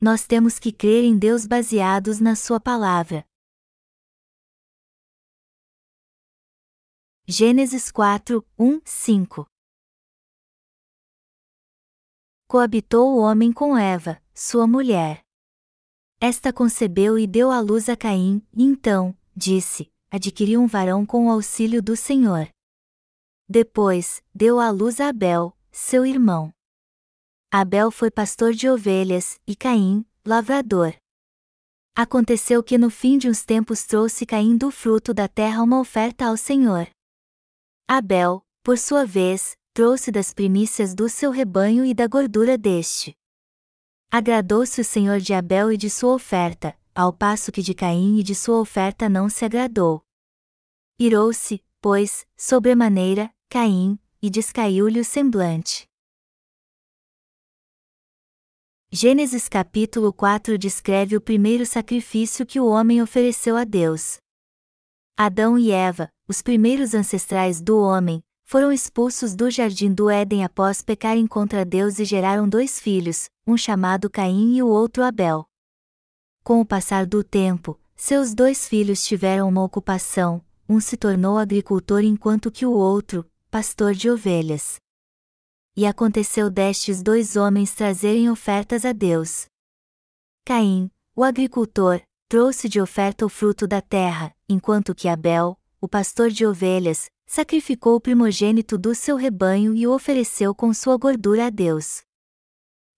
nós temos que crer em Deus baseados na Sua palavra. Gênesis 4, 1, 5 Coabitou o homem com Eva, sua mulher. Esta concebeu e deu à luz a Caim, e então, disse, adquiriu um varão com o auxílio do Senhor. Depois, deu à luz a Abel, seu irmão. Abel foi pastor de ovelhas, e Caim, lavrador. Aconteceu que no fim de uns tempos trouxe Caim do fruto da terra uma oferta ao Senhor. Abel, por sua vez, trouxe das primícias do seu rebanho e da gordura deste. Agradou-se o Senhor de Abel e de sua oferta, ao passo que de Caim e de sua oferta não se agradou. Irou-se, pois, sobremaneira, Caim, e descaiu-lhe o semblante. Gênesis capítulo 4 descreve o primeiro sacrifício que o homem ofereceu a Deus. Adão e Eva, os primeiros ancestrais do homem, foram expulsos do jardim do Éden após pecarem contra Deus e geraram dois filhos, um chamado Caim e o outro Abel. Com o passar do tempo, seus dois filhos tiveram uma ocupação, um se tornou agricultor enquanto que o outro, pastor de ovelhas. E aconteceu destes dois homens trazerem ofertas a Deus. Caim, o agricultor, trouxe de oferta o fruto da terra, enquanto que Abel, o pastor de ovelhas, sacrificou o primogênito do seu rebanho e o ofereceu com sua gordura a Deus.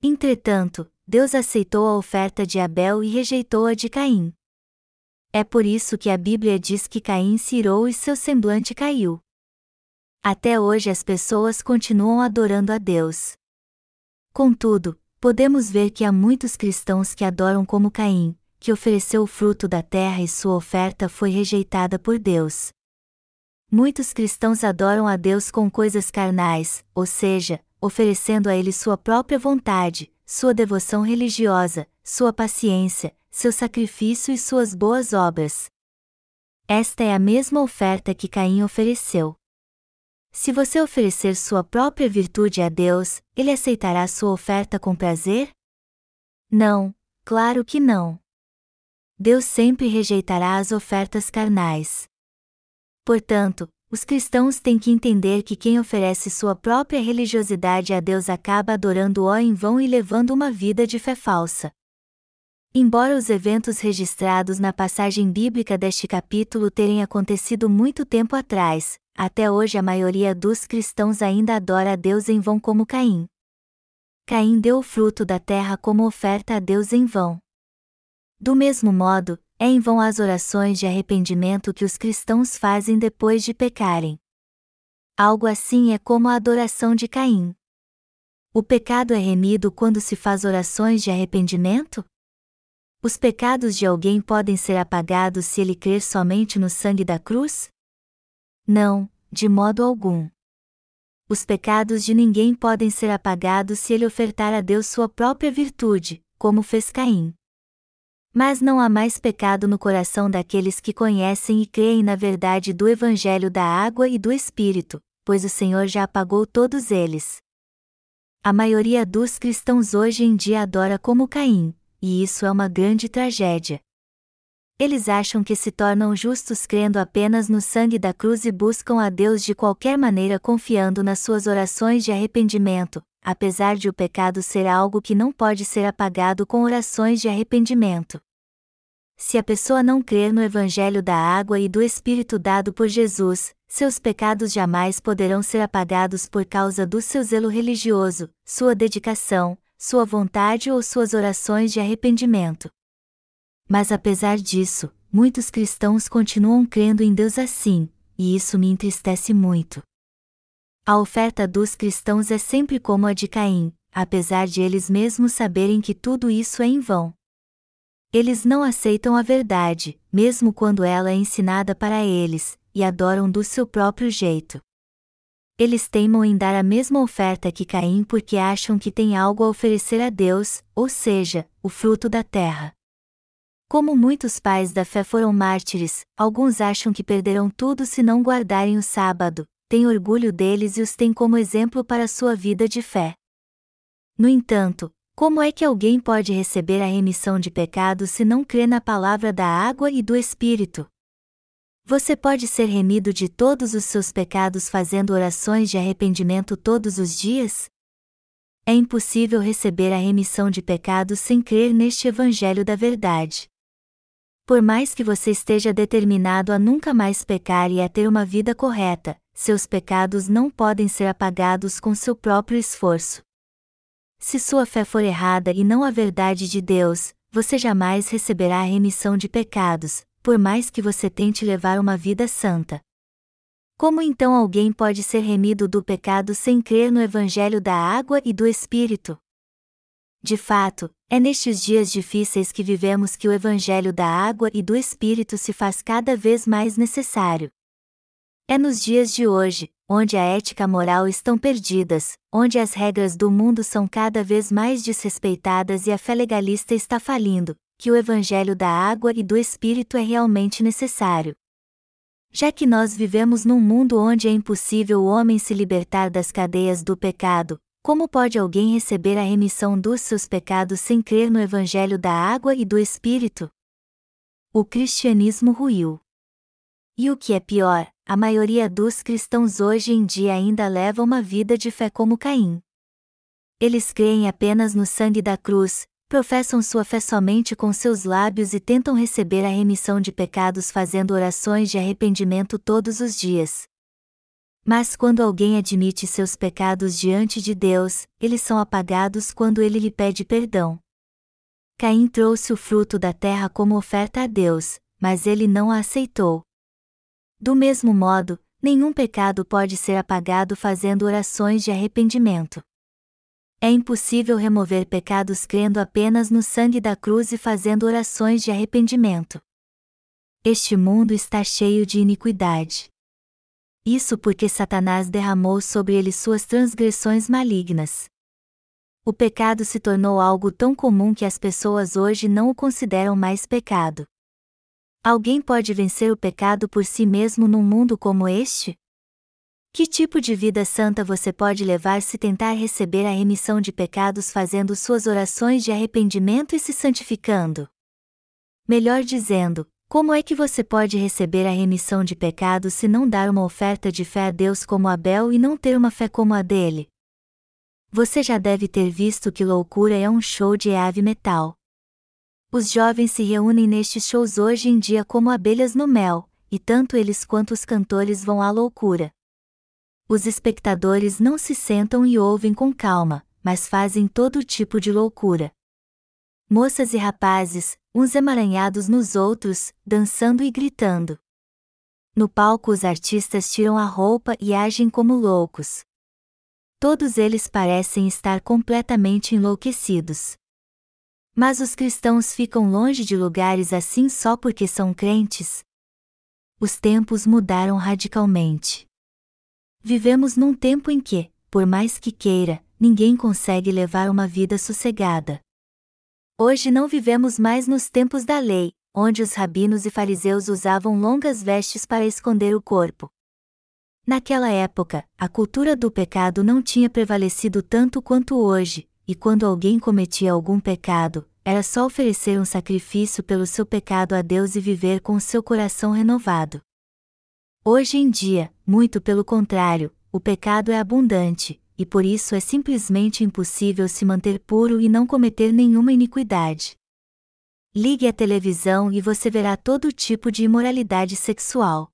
Entretanto, Deus aceitou a oferta de Abel e rejeitou a de Caim. É por isso que a Bíblia diz que Caim se irou e seu semblante caiu. Até hoje as pessoas continuam adorando a Deus. Contudo, podemos ver que há muitos cristãos que adoram como Caim, que ofereceu o fruto da terra e sua oferta foi rejeitada por Deus. Muitos cristãos adoram a Deus com coisas carnais, ou seja, oferecendo a Ele sua própria vontade, sua devoção religiosa, sua paciência, seu sacrifício e suas boas obras. Esta é a mesma oferta que Caim ofereceu. Se você oferecer sua própria virtude a Deus, Ele aceitará sua oferta com prazer? Não, claro que não. Deus sempre rejeitará as ofertas carnais. Portanto, os cristãos têm que entender que quem oferece sua própria religiosidade a Deus acaba adorando-o em vão e levando uma vida de fé falsa. Embora os eventos registrados na passagem bíblica deste capítulo terem acontecido muito tempo atrás, até hoje a maioria dos cristãos ainda adora a Deus em vão como Caim. Caim deu o fruto da terra como oferta a Deus em vão. Do mesmo modo, é em vão as orações de arrependimento que os cristãos fazem depois de pecarem. Algo assim é como a adoração de Caim. O pecado é remido quando se faz orações de arrependimento? Os pecados de alguém podem ser apagados se ele crer somente no sangue da cruz? Não, de modo algum. Os pecados de ninguém podem ser apagados se ele ofertar a Deus sua própria virtude, como fez Caim. Mas não há mais pecado no coração daqueles que conhecem e creem na verdade do Evangelho da água e do Espírito, pois o Senhor já apagou todos eles. A maioria dos cristãos hoje em dia adora como Caim, e isso é uma grande tragédia. Eles acham que se tornam justos crendo apenas no sangue da cruz e buscam a Deus de qualquer maneira confiando nas suas orações de arrependimento, apesar de o pecado ser algo que não pode ser apagado com orações de arrependimento. Se a pessoa não crer no Evangelho da água e do Espírito dado por Jesus, seus pecados jamais poderão ser apagados por causa do seu zelo religioso, sua dedicação, sua vontade ou suas orações de arrependimento. Mas apesar disso, muitos cristãos continuam crendo em Deus assim, e isso me entristece muito. A oferta dos cristãos é sempre como a de Caim, apesar de eles mesmos saberem que tudo isso é em vão. Eles não aceitam a verdade, mesmo quando ela é ensinada para eles, e adoram do seu próprio jeito. Eles teimam em dar a mesma oferta que Caim porque acham que têm algo a oferecer a Deus, ou seja, o fruto da terra. Como muitos pais da fé foram mártires, alguns acham que perderão tudo se não guardarem o sábado, tem orgulho deles e os tem como exemplo para sua vida de fé. No entanto, Como é que alguém pode receber a remissão de pecados se não crê na palavra da água e do Espírito? Você pode ser remido de todos os seus pecados fazendo orações de arrependimento todos os dias? É impossível receber a remissão de pecados sem crer neste Evangelho da Verdade. Por mais que você esteja determinado a nunca mais pecar e a ter uma vida correta, seus pecados não podem ser apagados com seu próprio esforço. Se sua fé for errada e não a verdade de Deus, você jamais receberá a remissão de pecados, por mais que você tente levar uma vida santa. Como então alguém pode ser remido do pecado sem crer no Evangelho da água e do Espírito? De fato, é nestes dias difíceis que vivemos que o Evangelho da água e do Espírito se faz cada vez mais necessário. É nos dias de hoje, onde a ética moral estão perdidas, onde as regras do mundo são cada vez mais desrespeitadas e a fé legalista está falindo, que o Evangelho da água e do Espírito é realmente necessário. Já que nós vivemos num mundo onde é impossível o homem se libertar das cadeias do pecado, como pode alguém receber a remissão dos seus pecados sem crer no Evangelho da água e do Espírito? O cristianismo ruiu. E o que é pior, a maioria dos cristãos hoje em dia ainda leva uma vida de fé como Caim. Eles creem apenas no sangue da cruz, professam sua fé somente com seus lábios e tentam receber a remissão de pecados fazendo orações de arrependimento todos os dias. Mas quando alguém admite seus pecados diante de Deus, eles são apagados quando ele lhe pede perdão. Caim trouxe o fruto da terra como oferta a Deus, mas ele não a aceitou. Do mesmo modo, nenhum pecado pode ser apagado fazendo orações de arrependimento. É impossível remover pecados crendo apenas no sangue da cruz e fazendo orações de arrependimento. Este mundo está cheio de iniquidade. Isso porque Satanás derramou sobre ele suas transgressões malignas. O pecado se tornou algo tão comum que as pessoas hoje não o consideram mais pecado. Alguém pode vencer o pecado por si mesmo num mundo como este? Que tipo de vida santa você pode levar se tentar receber a remissão de pecados fazendo suas orações de arrependimento e se santificando? Melhor dizendo, como é que você pode receber a remissão de pecados se não dar uma oferta de fé a Deus como Abel e não ter uma fé como a dele? Você já deve ter visto que loucura é um show de heavy metal. Os jovens se reúnem nestes shows hoje em dia como abelhas no mel, e tanto eles quanto os cantores vão à loucura. Os espectadores não se sentam e ouvem com calma, mas fazem todo tipo de loucura. Moças e rapazes, uns emaranhados nos outros, dançando e gritando. No palco, os artistas tiram a roupa e agem como loucos. Todos eles parecem estar completamente enlouquecidos. Mas os cristãos ficam longe de lugares assim só porque são crentes? Os tempos mudaram radicalmente. Vivemos num tempo em que, por mais que queira, ninguém consegue levar uma vida sossegada. Hoje não vivemos mais nos tempos da lei, onde os rabinos e fariseus usavam longas vestes para esconder o corpo. Naquela época, a cultura do pecado não tinha prevalecido tanto quanto hoje, e quando alguém cometia algum pecado, era só oferecer um sacrifício pelo seu pecado a Deus e viver com seu coração renovado. Hoje em dia, muito pelo contrário, o pecado é abundante, e por isso é simplesmente impossível se manter puro e não cometer nenhuma iniquidade. Ligue a televisão e você verá todo tipo de imoralidade sexual.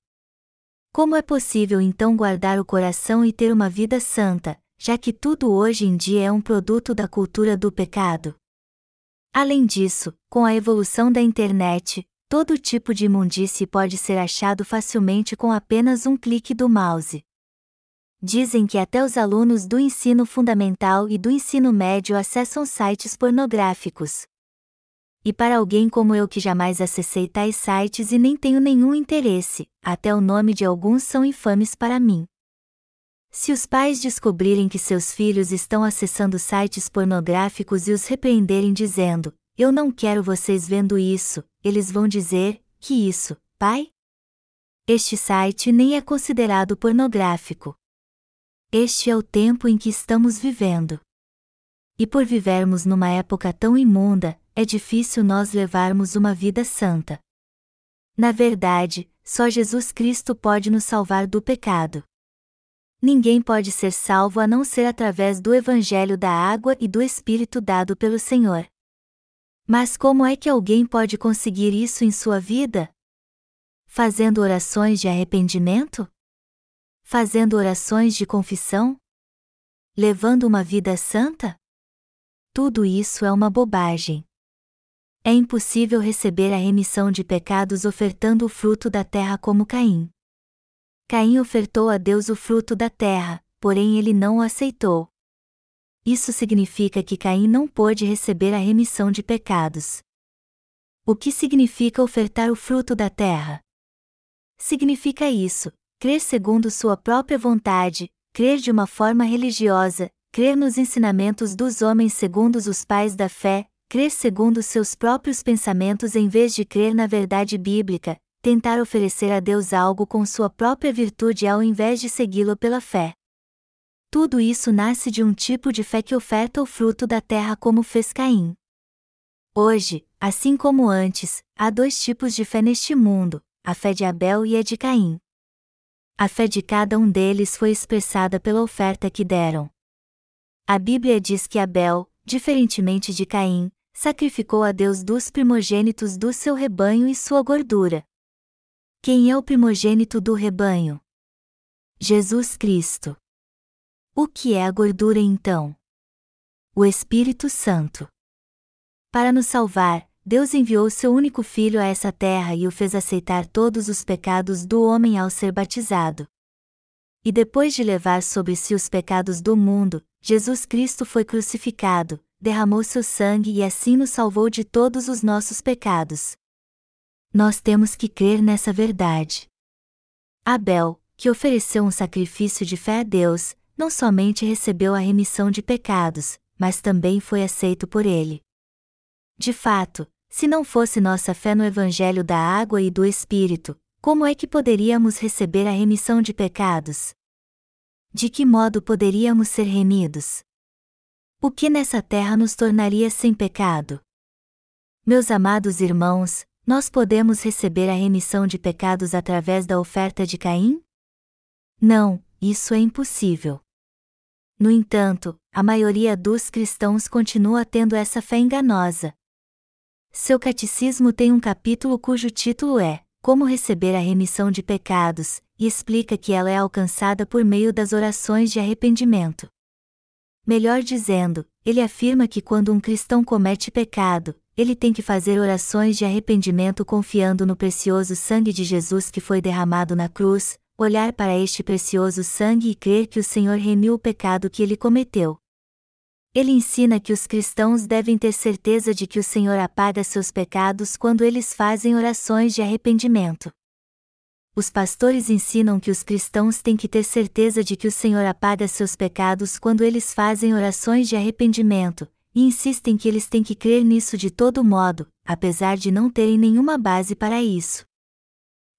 Como é possível então guardar o coração e ter uma vida santa, já que tudo hoje em dia é um produto da cultura do pecado? Além disso, com a evolução da internet, todo tipo de imundície pode ser achado facilmente com apenas um clique do mouse. Dizem que até os alunos do ensino fundamental e do ensino médio acessam sites pornográficos. E para alguém como eu que jamais acessei tais sites e nem tenho nenhum interesse, até o nome de alguns são infames para mim. Se os pais descobrirem que seus filhos estão acessando sites pornográficos e os repreenderem dizendo: Eu não quero vocês vendo isso, eles vão dizer: Que isso, pai? Este site nem é considerado pornográfico. Este é o tempo em que estamos vivendo. E por vivermos numa época tão imunda, é difícil nós levarmos uma vida santa. Na verdade, só Jesus Cristo pode nos salvar do pecado. Ninguém pode ser salvo a não ser através do Evangelho da água e do Espírito dado pelo Senhor. Mas como é que alguém pode conseguir isso em sua vida? Fazendo orações de arrependimento? Fazendo orações de confissão? Levando uma vida santa? Tudo isso é uma bobagem. É impossível receber a remissão de pecados ofertando o fruto da terra como Caim. Caim ofertou a Deus o fruto da terra, porém ele não o aceitou. Isso significa que Caim não pôde receber a remissão de pecados. O que significa ofertar o fruto da terra? Significa isso: crer segundo sua própria vontade, crer de uma forma religiosa, crer nos ensinamentos dos homens segundo os pais da fé, crer segundo seus próprios pensamentos em vez de crer na verdade bíblica, tentar oferecer a Deus algo com sua própria virtude ao invés de segui-lo pela fé. Tudo isso nasce de um tipo de fé que oferta o fruto da terra como fez Caim. Hoje, assim como antes, há dois tipos de fé neste mundo: a fé de Abel e a de Caim. A fé de cada um deles foi expressada pela oferta que deram. A Bíblia diz que Abel, diferentemente de Caim, sacrificou a Deus dos primogênitos do seu rebanho e sua gordura. Quem é o primogênito do rebanho? Jesus Cristo. O que é a gordura então? O Espírito Santo. Para nos salvar, Deus enviou seu único filho a essa terra e o fez aceitar todos os pecados do homem ao ser batizado. E depois de levar sobre si os pecados do mundo, Jesus Cristo foi crucificado, derramou seu sangue e assim nos salvou de todos os nossos pecados. Nós temos que crer nessa verdade. Abel, que ofereceu um sacrifício de fé a Deus, não somente recebeu a remissão de pecados, mas também foi aceito por ele. De fato, se não fosse nossa fé no Evangelho da água e do Espírito, como é que poderíamos receber a remissão de pecados? De que modo poderíamos ser remidos? O que nessa terra nos tornaria sem pecado? Meus amados irmãos, nós podemos receber a remissão de pecados através da oferta de Caim? Não, isso é impossível. No entanto, a maioria dos cristãos continua tendo essa fé enganosa. Seu catecismo tem um capítulo cujo título é Como receber a remissão de pecados, e explica que ela é alcançada por meio das orações de arrependimento. Melhor dizendo, ele afirma que quando um cristão comete pecado, ele tem que fazer orações de arrependimento confiando no precioso sangue de Jesus que foi derramado na cruz, olhar para este precioso sangue e crer que o Senhor remiu o pecado que ele cometeu. Ele ensina que os cristãos devem ter certeza de que o Senhor apaga seus pecados quando eles fazem orações de arrependimento. Os pastores ensinam que os cristãos têm que ter certeza de que o Senhor apaga seus pecados quando eles fazem orações de arrependimento, e insistem que eles têm que crer nisso de todo modo, apesar de não terem nenhuma base para isso.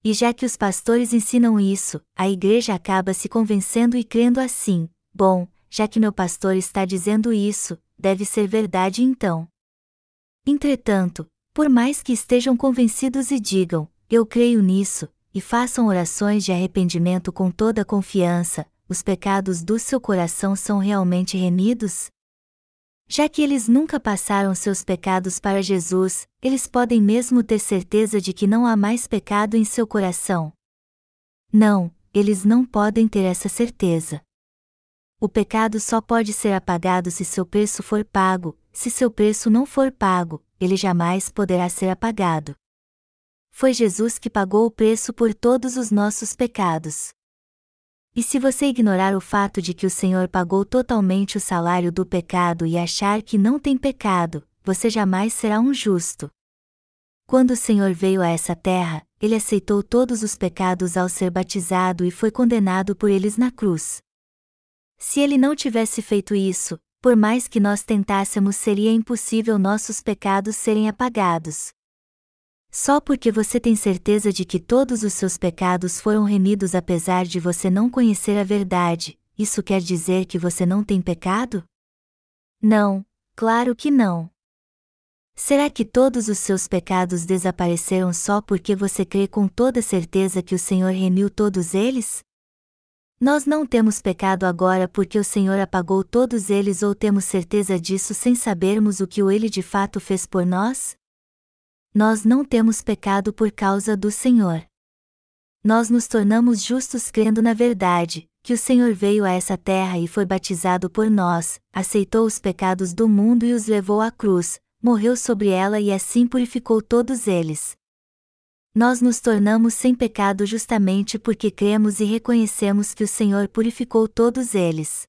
E já que os pastores ensinam isso, a igreja acaba se convencendo e crendo assim: bom, já que meu pastor está dizendo isso, deve ser verdade então. Entretanto, por mais que estejam convencidos e digam, eu creio nisso, e façam orações de arrependimento com toda confiança, os pecados do seu coração são realmente remidos? Já que eles nunca passaram seus pecados para Jesus, eles podem mesmo ter certeza de que não há mais pecado em seu coração. Não, eles não podem ter essa certeza. O pecado só pode ser apagado se seu preço for pago, se seu preço não for pago, ele jamais poderá ser apagado. Foi Jesus que pagou o preço por todos os nossos pecados. E se você ignorar o fato de que o Senhor pagou totalmente o salário do pecado e achar que não tem pecado, você jamais será um justo. Quando o Senhor veio a essa terra, ele aceitou todos os pecados ao ser batizado e foi condenado por eles na cruz. Se ele não tivesse feito isso, por mais que nós tentássemos, seria impossível nossos pecados serem apagados. Só porque você tem certeza de que todos os seus pecados foram remidos apesar de você não conhecer a verdade, isso quer dizer que você não tem pecado? Não, Claro que não. Será que todos os seus pecados desapareceram só porque você crê com toda certeza que o Senhor remiu todos eles? Nós não temos pecado agora porque o Senhor apagou todos eles ou temos certeza disso sem sabermos o que o Ele de fato fez por nós? Nós não temos pecado por causa do Senhor. Nós nos tornamos justos crendo na verdade, que o Senhor veio a essa terra e foi batizado por nós, aceitou os pecados do mundo e os levou à cruz, morreu sobre ela e assim purificou todos eles. Nós nos tornamos sem pecado justamente porque cremos e reconhecemos que o Senhor purificou todos eles.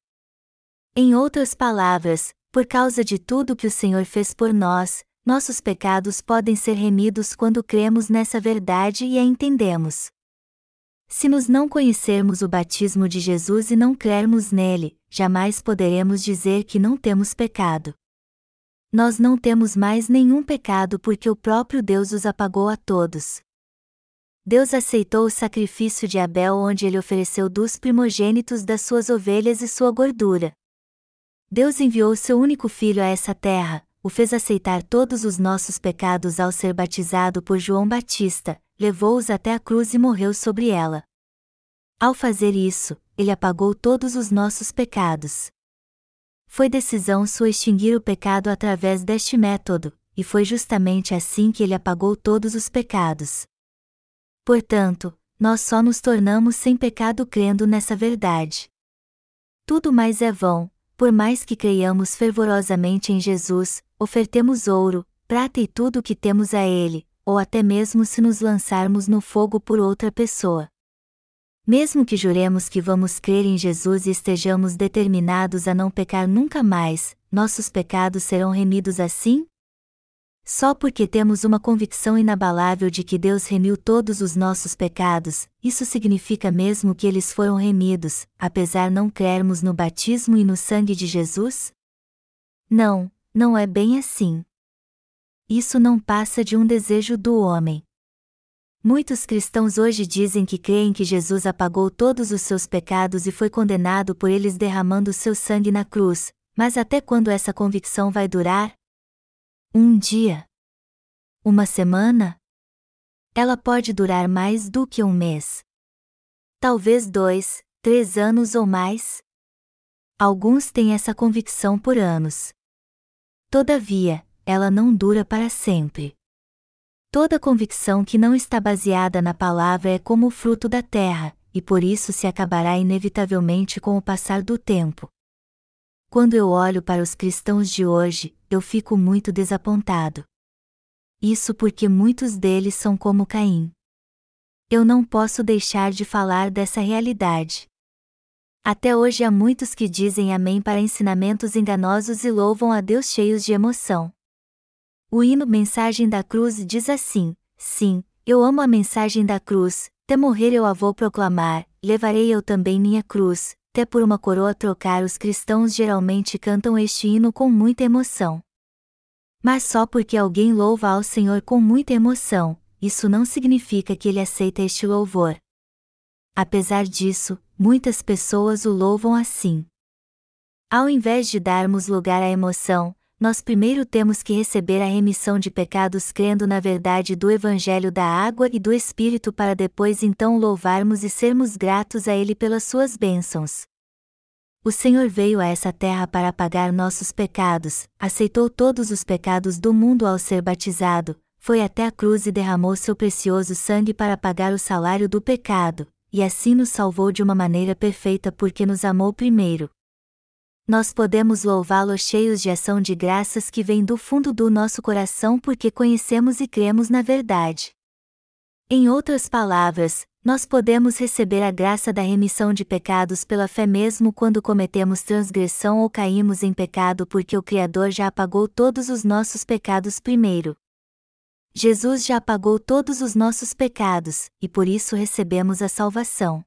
Em outras palavras, por causa de tudo que o Senhor fez por nós, nossos pecados podem ser remidos quando cremos nessa verdade e a entendemos. Se nos não conhecermos o batismo de Jesus e não crermos nele, jamais poderemos dizer que não temos pecado nós não temos mais nenhum pecado porque o próprio Deus os apagou a todos. Deus aceitou o sacrifício de Abel onde ele ofereceu dos primogênitos das suas ovelhas e sua gordura. Deus enviou seu único filho a essa terra, o fez aceitar todos os nossos pecados ao ser batizado por João Batista, levou-os até a cruz e morreu sobre ela. Ao fazer isso, ele apagou todos os nossos pecados foi decisão sua extinguir o pecado através deste método, e foi justamente assim que ele apagou todos os pecados. Portanto, nós só nos tornamos sem pecado crendo nessa verdade. Tudo mais é vão, por mais que creiamos fervorosamente em Jesus, ofertemos ouro, prata e tudo o que temos a Ele, ou até mesmo se nos lançarmos no fogo por outra pessoa. Mesmo que juremos que vamos crer em Jesus e estejamos determinados a não pecar nunca mais, nossos pecados serão remidos assim? Só porque temos uma convicção inabalável de que Deus remiu todos os nossos pecados, isso significa mesmo que eles foram remidos, apesar não crermos no batismo e no sangue de Jesus? Não, não é bem assim. Isso não passa de um desejo do homem. Muitos cristãos hoje dizem que creem que Jesus apagou todos os seus pecados e foi condenado por eles derramando seu sangue na cruz, mas até quando essa convicção vai durar? Um dia? Uma semana? Ela pode durar mais do que um mês. Talvez dois, três anos ou mais. Alguns têm essa convicção por anos. Todavia, ela não dura para sempre. Toda convicção que não está baseada na palavra é como o fruto da terra, e por isso se acabará inevitavelmente com o passar do tempo. Quando eu olho para os cristãos de hoje, eu fico muito desapontado. Isso porque muitos deles são como Caim. Eu não posso deixar de falar dessa realidade. Até hoje há muitos que dizem amém para ensinamentos enganosos e louvam a Deus cheios de emoção. O hino Mensagem da Cruz diz assim: Sim, eu amo a mensagem da cruz, até morrer eu a vou proclamar, levarei eu também minha cruz, até por uma coroa trocar. Os cristãos geralmente cantam este hino com muita emoção. Mas só porque alguém louva ao Senhor com muita emoção, isso não significa que ele aceita este louvor. Apesar disso, muitas pessoas o louvam assim. Ao invés de darmos lugar à emoção, nós primeiro temos que receber a remissão de pecados crendo na verdade do Evangelho da água e do Espírito para depois então louvarmos e sermos gratos a Ele pelas suas bênçãos. O Senhor veio a essa terra para apagar nossos pecados, aceitou todos os pecados do mundo ao ser batizado, foi até a cruz e derramou seu precioso sangue para pagar o salário do pecado, e assim nos salvou de uma maneira perfeita porque nos amou primeiro nós podemos louvá-lo cheios de ação de graças que vem do fundo do nosso coração porque conhecemos e cremos na verdade. Em outras palavras, nós podemos receber a graça da remissão de pecados pela fé mesmo quando cometemos transgressão ou caímos em pecado porque o Criador já apagou todos os nossos pecados primeiro. Jesus já apagou todos os nossos pecados, e por isso recebemos a salvação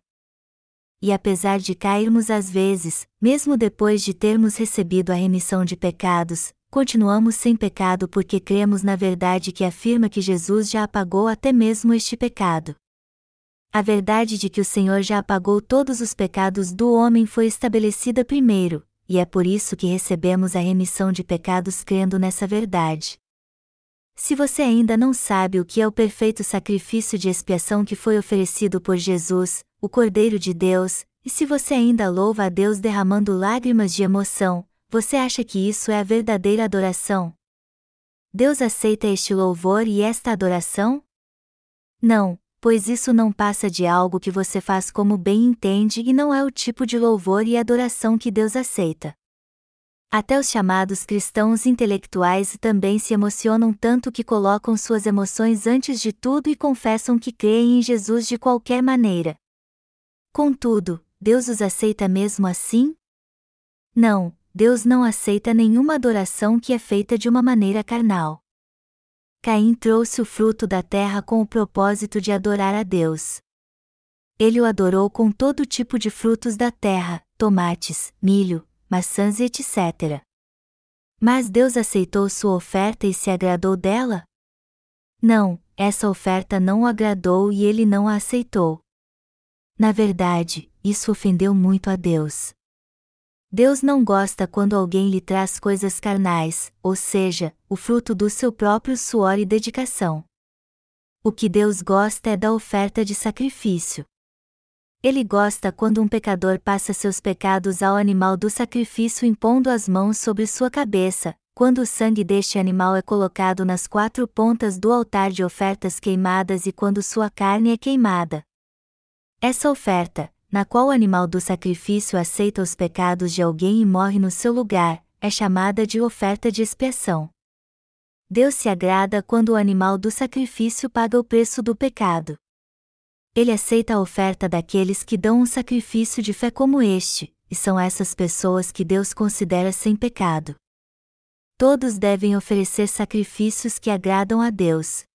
e apesar de cairmos às vezes, mesmo depois de termos recebido a remissão de pecados, continuamos sem pecado porque cremos na verdade que afirma que Jesus já apagou até mesmo este pecado. A verdade de que o Senhor já apagou todos os pecados do homem foi estabelecida primeiro, e é por isso que recebemos a remissão de pecados crendo nessa verdade. Se você ainda não sabe o que é o perfeito sacrifício de expiação que foi oferecido por Jesus, o Cordeiro de Deus, e se você ainda louva a Deus derramando lágrimas de emoção, você acha que isso é a verdadeira adoração? Deus aceita este louvor e esta adoração? Não, pois isso não passa de algo que você faz como bem entende e não é o tipo de louvor e adoração que Deus aceita. Até os chamados cristãos intelectuais também se emocionam tanto que colocam suas emoções antes de tudo e confessam que creem em Jesus de qualquer maneira. Contudo, Deus os aceita mesmo assim? Não, Deus não aceita nenhuma adoração que é feita de uma maneira carnal. Caim trouxe o fruto da terra com o propósito de adorar a Deus. Ele o adorou com todo tipo de frutos da terra, tomates, milho, maçãs e etc. Mas Deus aceitou sua oferta e se agradou dela? Não, essa oferta não o agradou e ele não a aceitou. Na verdade, isso ofendeu muito a Deus. Deus não gosta quando alguém lhe traz coisas carnais, ou seja, o fruto do seu próprio suor e dedicação. O que Deus gosta é da oferta de sacrifício. Ele gosta quando um pecador passa seus pecados ao animal do sacrifício impondo as mãos sobre sua cabeça, quando o sangue deste animal é colocado nas quatro pontas do altar de ofertas queimadas e quando sua carne é queimada. Essa oferta, na qual o animal do sacrifício aceita os pecados de alguém e morre no seu lugar, é chamada de oferta de expiação. Deus se agrada quando o animal do sacrifício paga o preço do pecado. Ele aceita a oferta daqueles que dão um sacrifício de fé como este, e são essas pessoas que Deus considera sem pecado. Todos devem oferecer sacrifícios que agradam a Deus.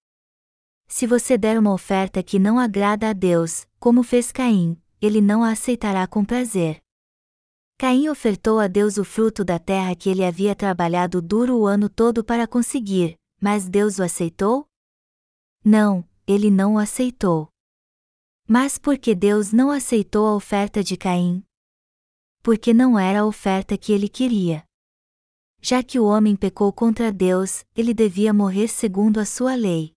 Se você der uma oferta que não agrada a Deus, como fez Caim, ele não a aceitará com prazer. Caim ofertou a Deus o fruto da terra que ele havia trabalhado duro o ano todo para conseguir, mas Deus o aceitou? Não, ele não o aceitou. Mas por que Deus não aceitou a oferta de Caim? Porque não era a oferta que ele queria. Já que o homem pecou contra Deus, ele devia morrer segundo a sua lei.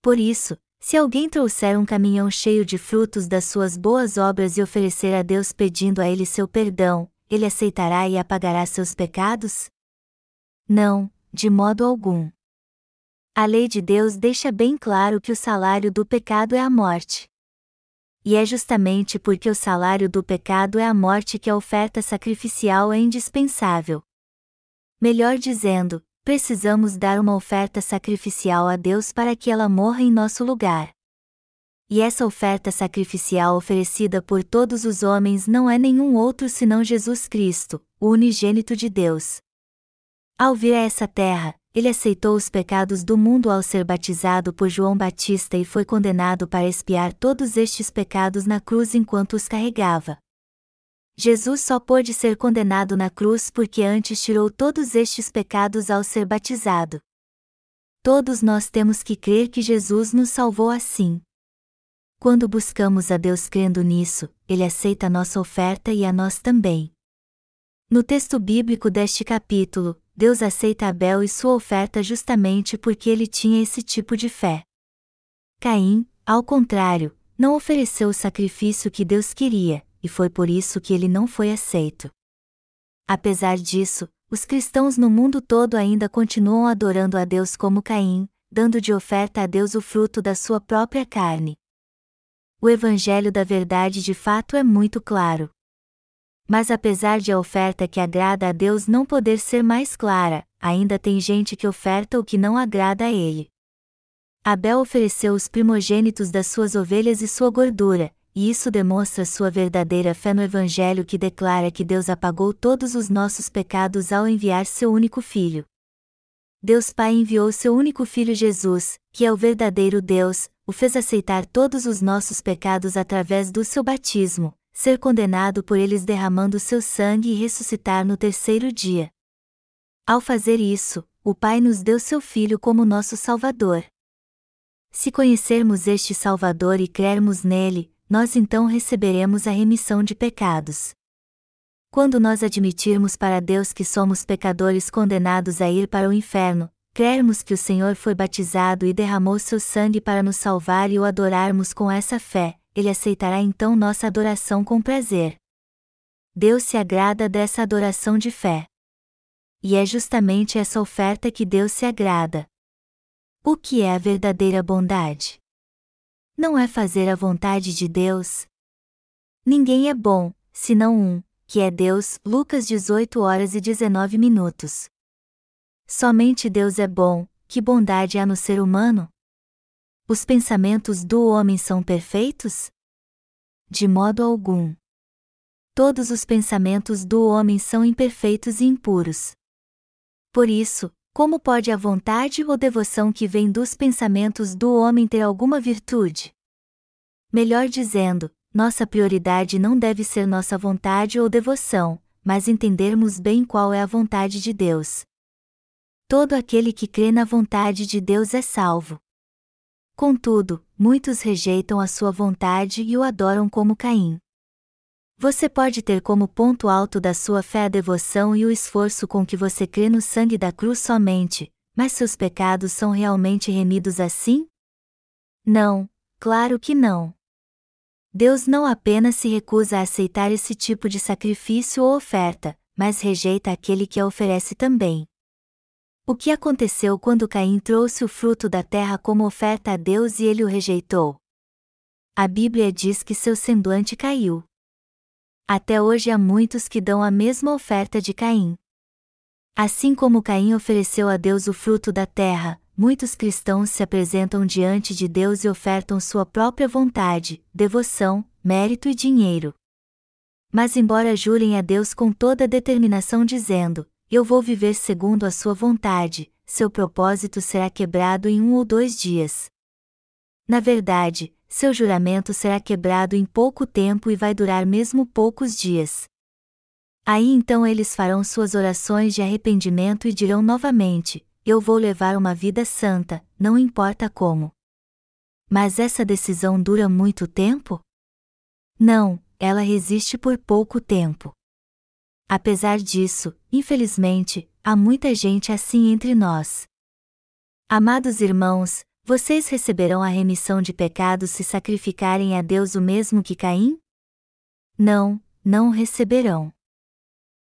Por isso, se alguém trouxer um caminhão cheio de frutos das suas boas obras e oferecer a Deus pedindo a ele seu perdão, ele aceitará e apagará seus pecados? Não, de modo algum. A lei de Deus deixa bem claro que o salário do pecado é a morte. E é justamente porque o salário do pecado é a morte que a oferta sacrificial é indispensável. Melhor dizendo, precisamos dar uma oferta sacrificial a Deus para que ela morra em nosso lugar. E essa oferta sacrificial oferecida por todos os homens não é nenhum outro senão Jesus Cristo, o unigênito de Deus. Ao vir a essa terra, ele aceitou os pecados do mundo ao ser batizado por João Batista e foi condenado para expiar todos estes pecados na cruz enquanto os carregava. Jesus só pôde ser condenado na cruz porque antes tirou todos estes pecados ao ser batizado. Todos nós temos que crer que Jesus nos salvou assim. Quando buscamos a Deus crendo nisso, Ele aceita a nossa oferta e a nós também. No texto bíblico deste capítulo, Deus aceita Abel e sua oferta justamente porque ele tinha esse tipo de fé. Caim, ao contrário, não ofereceu o sacrifício que Deus queria, e foi por isso que ele não foi aceito. Apesar disso, os cristãos no mundo todo ainda continuam adorando a Deus como Caim, dando de oferta a Deus o fruto da sua própria carne. O Evangelho da Verdade de fato é muito claro. Mas apesar de a oferta que agrada a Deus não poder ser mais clara, ainda tem gente que oferta o que não agrada a ele. Abel ofereceu os primogênitos das suas ovelhas e sua gordura, e isso demonstra sua verdadeira fé no Evangelho que declara que Deus apagou todos os nossos pecados ao enviar seu único filho. Deus Pai enviou seu único filho Jesus, que é o verdadeiro Deus, o fez aceitar todos os nossos pecados através do seu batismo, ser condenado por eles derramando seu sangue e ressuscitar no terceiro dia. Ao fazer isso, o Pai nos deu seu Filho como nosso Salvador. Se conhecermos este Salvador e crermos nele, nós então receberemos a remissão de pecados. Quando nós admitirmos para Deus que somos pecadores condenados a ir para o inferno, crermos que o Senhor foi batizado e derramou seu sangue para nos salvar e o adorarmos com essa fé, Ele aceitará então nossa adoração com prazer. Deus se agrada dessa adoração de fé. E é justamente essa oferta que Deus se agrada. O que é a verdadeira bondade? Não é fazer a vontade de Deus. Ninguém é bom, senão um, que é Deus, Lucas 18 horas e 19 minutos. Somente Deus é bom, que bondade há no ser humano? Os pensamentos do homem são perfeitos? De modo algum. Todos os pensamentos do homem são imperfeitos e impuros. Por isso, como pode a vontade ou devoção que vem dos pensamentos do homem ter alguma virtude? Melhor dizendo, nossa prioridade não deve ser nossa vontade ou devoção, mas entendermos bem qual é a vontade de Deus. Todo aquele que crê na vontade de Deus é salvo. Contudo, muitos rejeitam a sua vontade e o adoram como Caim. Você pode ter como ponto alto da sua fé a devoção e o esforço com que você crê no sangue da cruz somente, mas seus pecados são realmente remidos assim? Não, claro que não. Deus não apenas se recusa a aceitar esse tipo de sacrifício ou oferta, mas rejeita aquele que a oferece também. O que aconteceu quando Caim trouxe o fruto da terra como oferta a Deus e ele o rejeitou? A Bíblia diz que seu semblante caiu. Até hoje há muitos que dão a mesma oferta de Caim. Assim como Caim ofereceu a Deus o fruto da terra, muitos cristãos se apresentam diante de Deus e ofertam sua própria vontade, devoção, mérito e dinheiro. Mas, embora jurem a Deus com toda determinação, dizendo: Eu vou viver segundo a sua vontade, seu propósito será quebrado em um ou dois dias. Na verdade, seu juramento será quebrado em pouco tempo e vai durar mesmo poucos dias. Aí então eles farão suas orações de arrependimento e dirão novamente: eu vou levar uma vida santa, não importa como. Mas essa decisão dura muito tempo? Não, ela resiste por pouco tempo. Apesar disso, infelizmente, há muita gente assim entre nós. Amados irmãos, vocês receberão a remissão de pecados se sacrificarem a Deus o mesmo que Caim? Não, não receberão.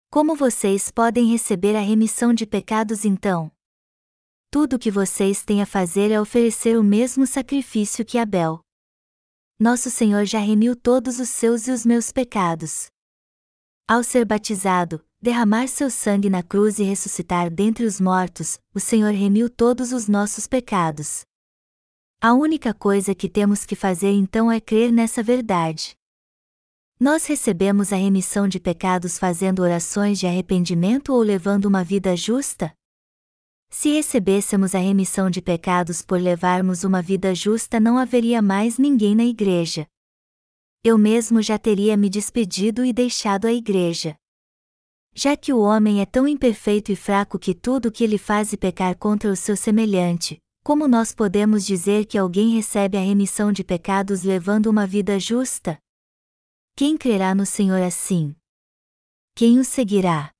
Como vocês podem receber a remissão de pecados então? tudo o que vocês têm a fazer é oferecer o mesmo sacrifício que Abel. Nosso Senhor já remiu todos os seus e os meus pecados. Ao ser batizado, derramar seu sangue na cruz e ressuscitar dentre os mortos, o Senhor remiu todos os nossos pecados. A única coisa que temos que fazer então é crer nessa verdade. Nós recebemos a remissão de pecados fazendo orações de arrependimento ou levando uma vida justa? Se recebêssemos a remissão de pecados por levarmos uma vida justa, não haveria mais ninguém na igreja. Eu mesmo já teria me despedido e deixado a igreja. Já que o homem é tão imperfeito e fraco que tudo o que ele faz é pecar contra o seu semelhante, como nós podemos dizer que alguém recebe a remissão de pecados levando uma vida justa? Quem crerá no Senhor assim? Quem o seguirá?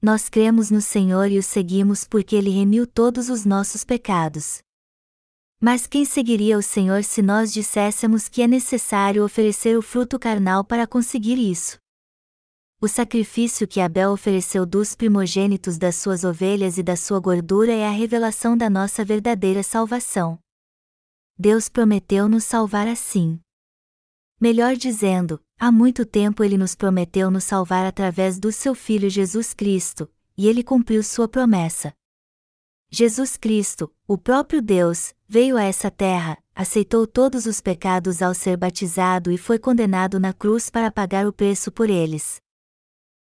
Nós cremos no Senhor e o seguimos porque Ele remiu todos os nossos pecados. Mas quem seguiria o Senhor se nós disséssemos que é necessário oferecer o fruto carnal para conseguir isso? O sacrifício que Abel ofereceu dos primogênitos das suas ovelhas e da sua gordura é a revelação da nossa verdadeira salvação. Deus prometeu nos salvar assim. Melhor dizendo, há muito tempo ele nos prometeu nos salvar através do seu Filho Jesus Cristo, e ele cumpriu sua promessa. Jesus Cristo, o próprio Deus, veio a essa terra, aceitou todos os pecados ao ser batizado e foi condenado na cruz para pagar o preço por eles.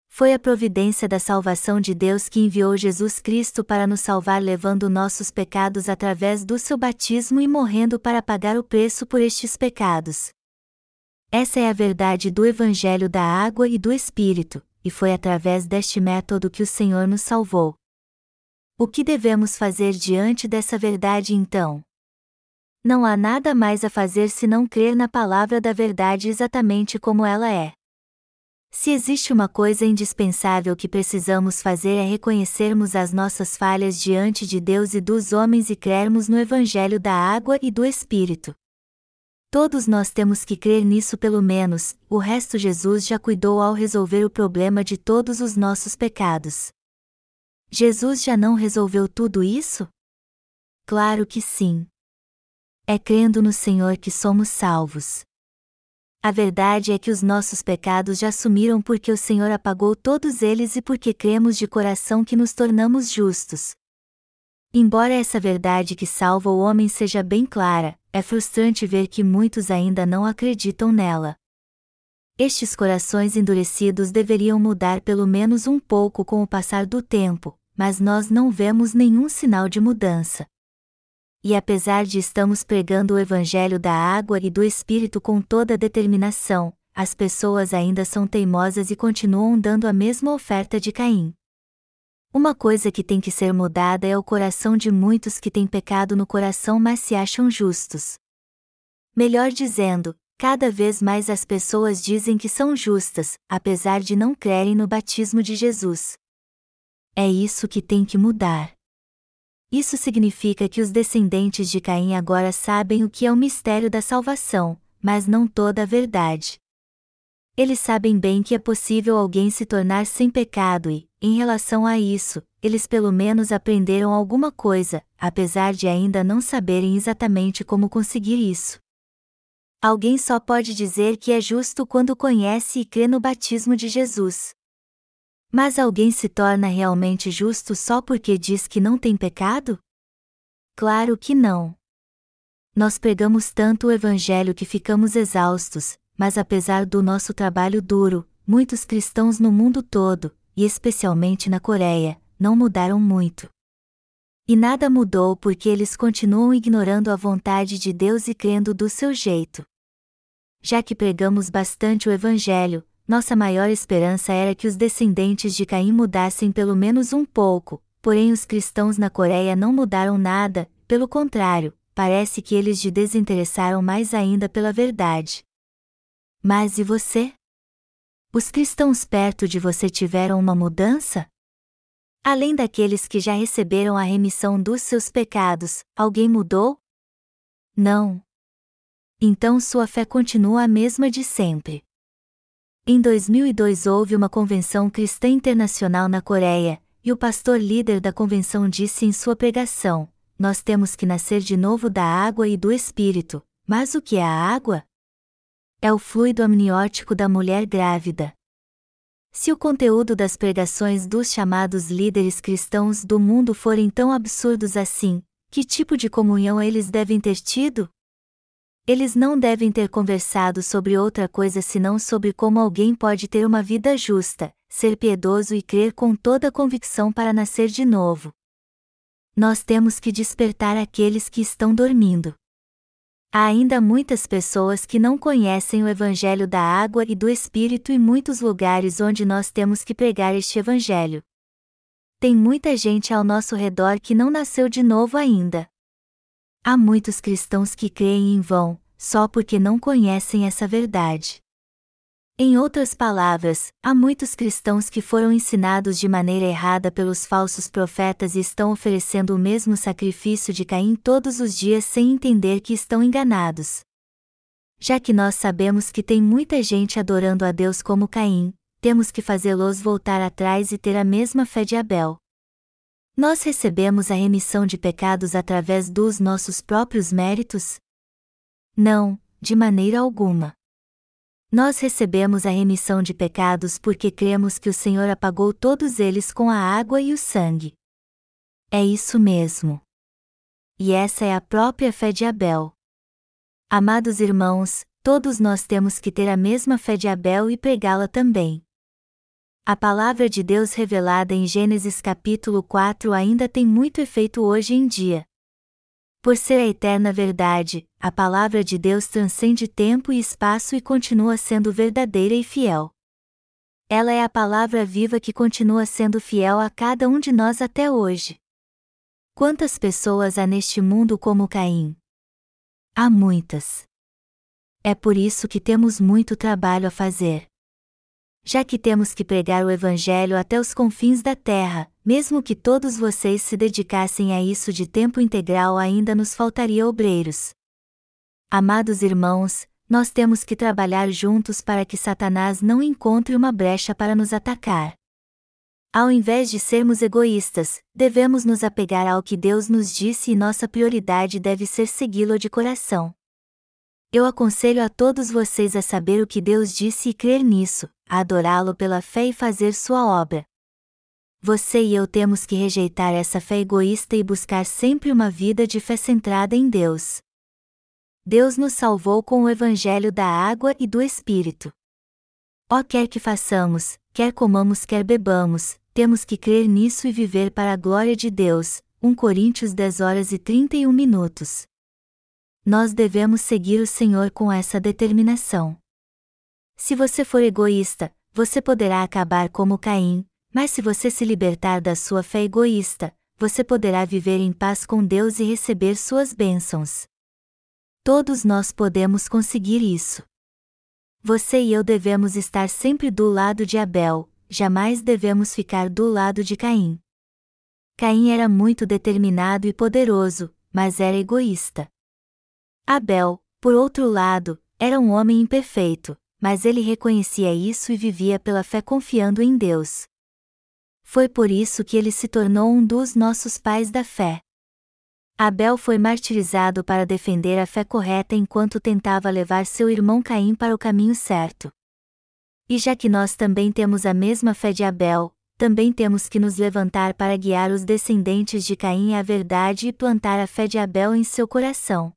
Foi a providência da salvação de Deus que enviou Jesus Cristo para nos salvar levando nossos pecados através do seu batismo e morrendo para pagar o preço por estes pecados. Essa é a verdade do Evangelho da Água e do Espírito, e foi através deste método que o Senhor nos salvou. O que devemos fazer diante dessa verdade então? Não há nada mais a fazer senão crer na palavra da verdade exatamente como ela é. Se existe uma coisa indispensável que precisamos fazer é reconhecermos as nossas falhas diante de Deus e dos homens e crermos no Evangelho da água e do Espírito. Todos nós temos que crer nisso pelo menos, o resto Jesus já cuidou ao resolver o problema de todos os nossos pecados. Jesus já não resolveu tudo isso? Claro que sim. É crendo no Senhor que somos salvos. A verdade é que os nossos pecados já sumiram porque o Senhor apagou todos eles e porque cremos de coração que nos tornamos justos. Embora essa verdade que salva o homem seja bem clara, é frustrante ver que muitos ainda não acreditam nela. Estes corações endurecidos deveriam mudar pelo menos um pouco com o passar do tempo, mas nós não vemos nenhum sinal de mudança e apesar de estamos pregando o Evangelho da água e do Espírito com toda determinação, as pessoas ainda são teimosas e continuam dando a mesma oferta de Caim. Uma coisa que tem que ser mudada é o coração de muitos que têm pecado no coração mas se acham justos. Melhor dizendo, cada vez mais as pessoas dizem que são justas, apesar de não crerem no batismo de Jesus. É isso que tem que mudar. Isso significa que os descendentes de Caim agora sabem o que é o mistério da salvação, mas não toda a verdade. Eles sabem bem que é possível alguém se tornar sem pecado e, em relação a isso, eles pelo menos aprenderam alguma coisa, apesar de ainda não saberem exatamente como conseguir isso. Alguém só pode dizer que é justo quando conhece e crê no batismo de Jesus. Mas alguém se torna realmente justo só porque diz que não tem pecado? Claro que não. Nós pregamos tanto o Evangelho que ficamos exaustos, mas apesar do nosso trabalho duro, muitos cristãos no mundo todo, e especialmente na Coreia, não mudaram muito. E nada mudou porque eles continuam ignorando a vontade de Deus e crendo do seu jeito. Já que pregamos bastante o Evangelho, nossa maior esperança era que os descendentes de Caim mudassem pelo menos um pouco, porém os cristãos na Coreia não mudaram nada, pelo contrário, parece que eles se desinteressaram mais ainda pela verdade. Mas e você? Os cristãos perto de você tiveram uma mudança? Além daqueles que já receberam a remissão dos seus pecados, alguém mudou? Não. Então sua fé continua a mesma de sempre. Em 2002 houve uma convenção cristã internacional na Coreia, e o pastor líder da convenção disse em sua pregação: Nós temos que nascer de novo da água e do espírito. Mas o que é a água? É o fluido amniótico da mulher grávida. Se o conteúdo das pregações dos chamados líderes cristãos do mundo forem tão absurdos assim, que tipo de comunhão eles devem ter tido? Eles não devem ter conversado sobre outra coisa senão sobre como alguém pode ter uma vida justa, ser piedoso e crer com toda convicção para nascer de novo. Nós temos que despertar aqueles que estão dormindo. Há ainda muitas pessoas que não conhecem o Evangelho da água e do Espírito e muitos lugares onde nós temos que pregar este Evangelho. Tem muita gente ao nosso redor que não nasceu de novo ainda. Há muitos cristãos que creem em vão, só porque não conhecem essa verdade. Em outras palavras, há muitos cristãos que foram ensinados de maneira errada pelos falsos profetas e estão oferecendo o mesmo sacrifício de Caim todos os dias sem entender que estão enganados. Já que nós sabemos que tem muita gente adorando a Deus como Caim, temos que fazê-los voltar atrás e ter a mesma fé de Abel. Nós recebemos a remissão de pecados através dos nossos próprios méritos? Não, de maneira alguma. Nós recebemos a remissão de pecados porque cremos que o Senhor apagou todos eles com a água e o sangue. É isso mesmo. E essa é a própria fé de Abel. Amados irmãos, todos nós temos que ter a mesma fé de Abel e pregá-la também. A palavra de Deus revelada em Gênesis capítulo 4 ainda tem muito efeito hoje em dia. Por ser a eterna verdade, a palavra de Deus transcende tempo e espaço e continua sendo verdadeira e fiel. Ela é a palavra viva que continua sendo fiel a cada um de nós até hoje. Quantas pessoas há neste mundo como Caim? Há muitas. É por isso que temos muito trabalho a fazer. Já que temos que pregar o Evangelho até os confins da terra, mesmo que todos vocês se dedicassem a isso de tempo integral, ainda nos faltaria obreiros. Amados irmãos, nós temos que trabalhar juntos para que Satanás não encontre uma brecha para nos atacar. Ao invés de sermos egoístas, devemos nos apegar ao que Deus nos disse e nossa prioridade deve ser segui-lo de coração. Eu aconselho a todos vocês a saber o que Deus disse e crer nisso, a adorá-lo pela fé e fazer sua obra. Você e eu temos que rejeitar essa fé egoísta e buscar sempre uma vida de fé centrada em Deus. Deus nos salvou com o Evangelho da água e do Espírito. Ó quer que façamos, quer comamos, quer bebamos, temos que crer nisso e viver para a glória de Deus. 1 Coríntios 10 horas e 31 minutos. Nós devemos seguir o Senhor com essa determinação. Se você for egoísta, você poderá acabar como Caim, mas se você se libertar da sua fé egoísta, você poderá viver em paz com Deus e receber suas bênçãos. Todos nós podemos conseguir isso. Você e eu devemos estar sempre do lado de Abel, jamais devemos ficar do lado de Caim. Caim era muito determinado e poderoso, mas era egoísta. Abel, por outro lado, era um homem imperfeito, mas ele reconhecia isso e vivia pela fé confiando em Deus. Foi por isso que ele se tornou um dos nossos pais da fé. Abel foi martirizado para defender a fé correta enquanto tentava levar seu irmão Caim para o caminho certo. E já que nós também temos a mesma fé de Abel, também temos que nos levantar para guiar os descendentes de Caim à verdade e plantar a fé de Abel em seu coração.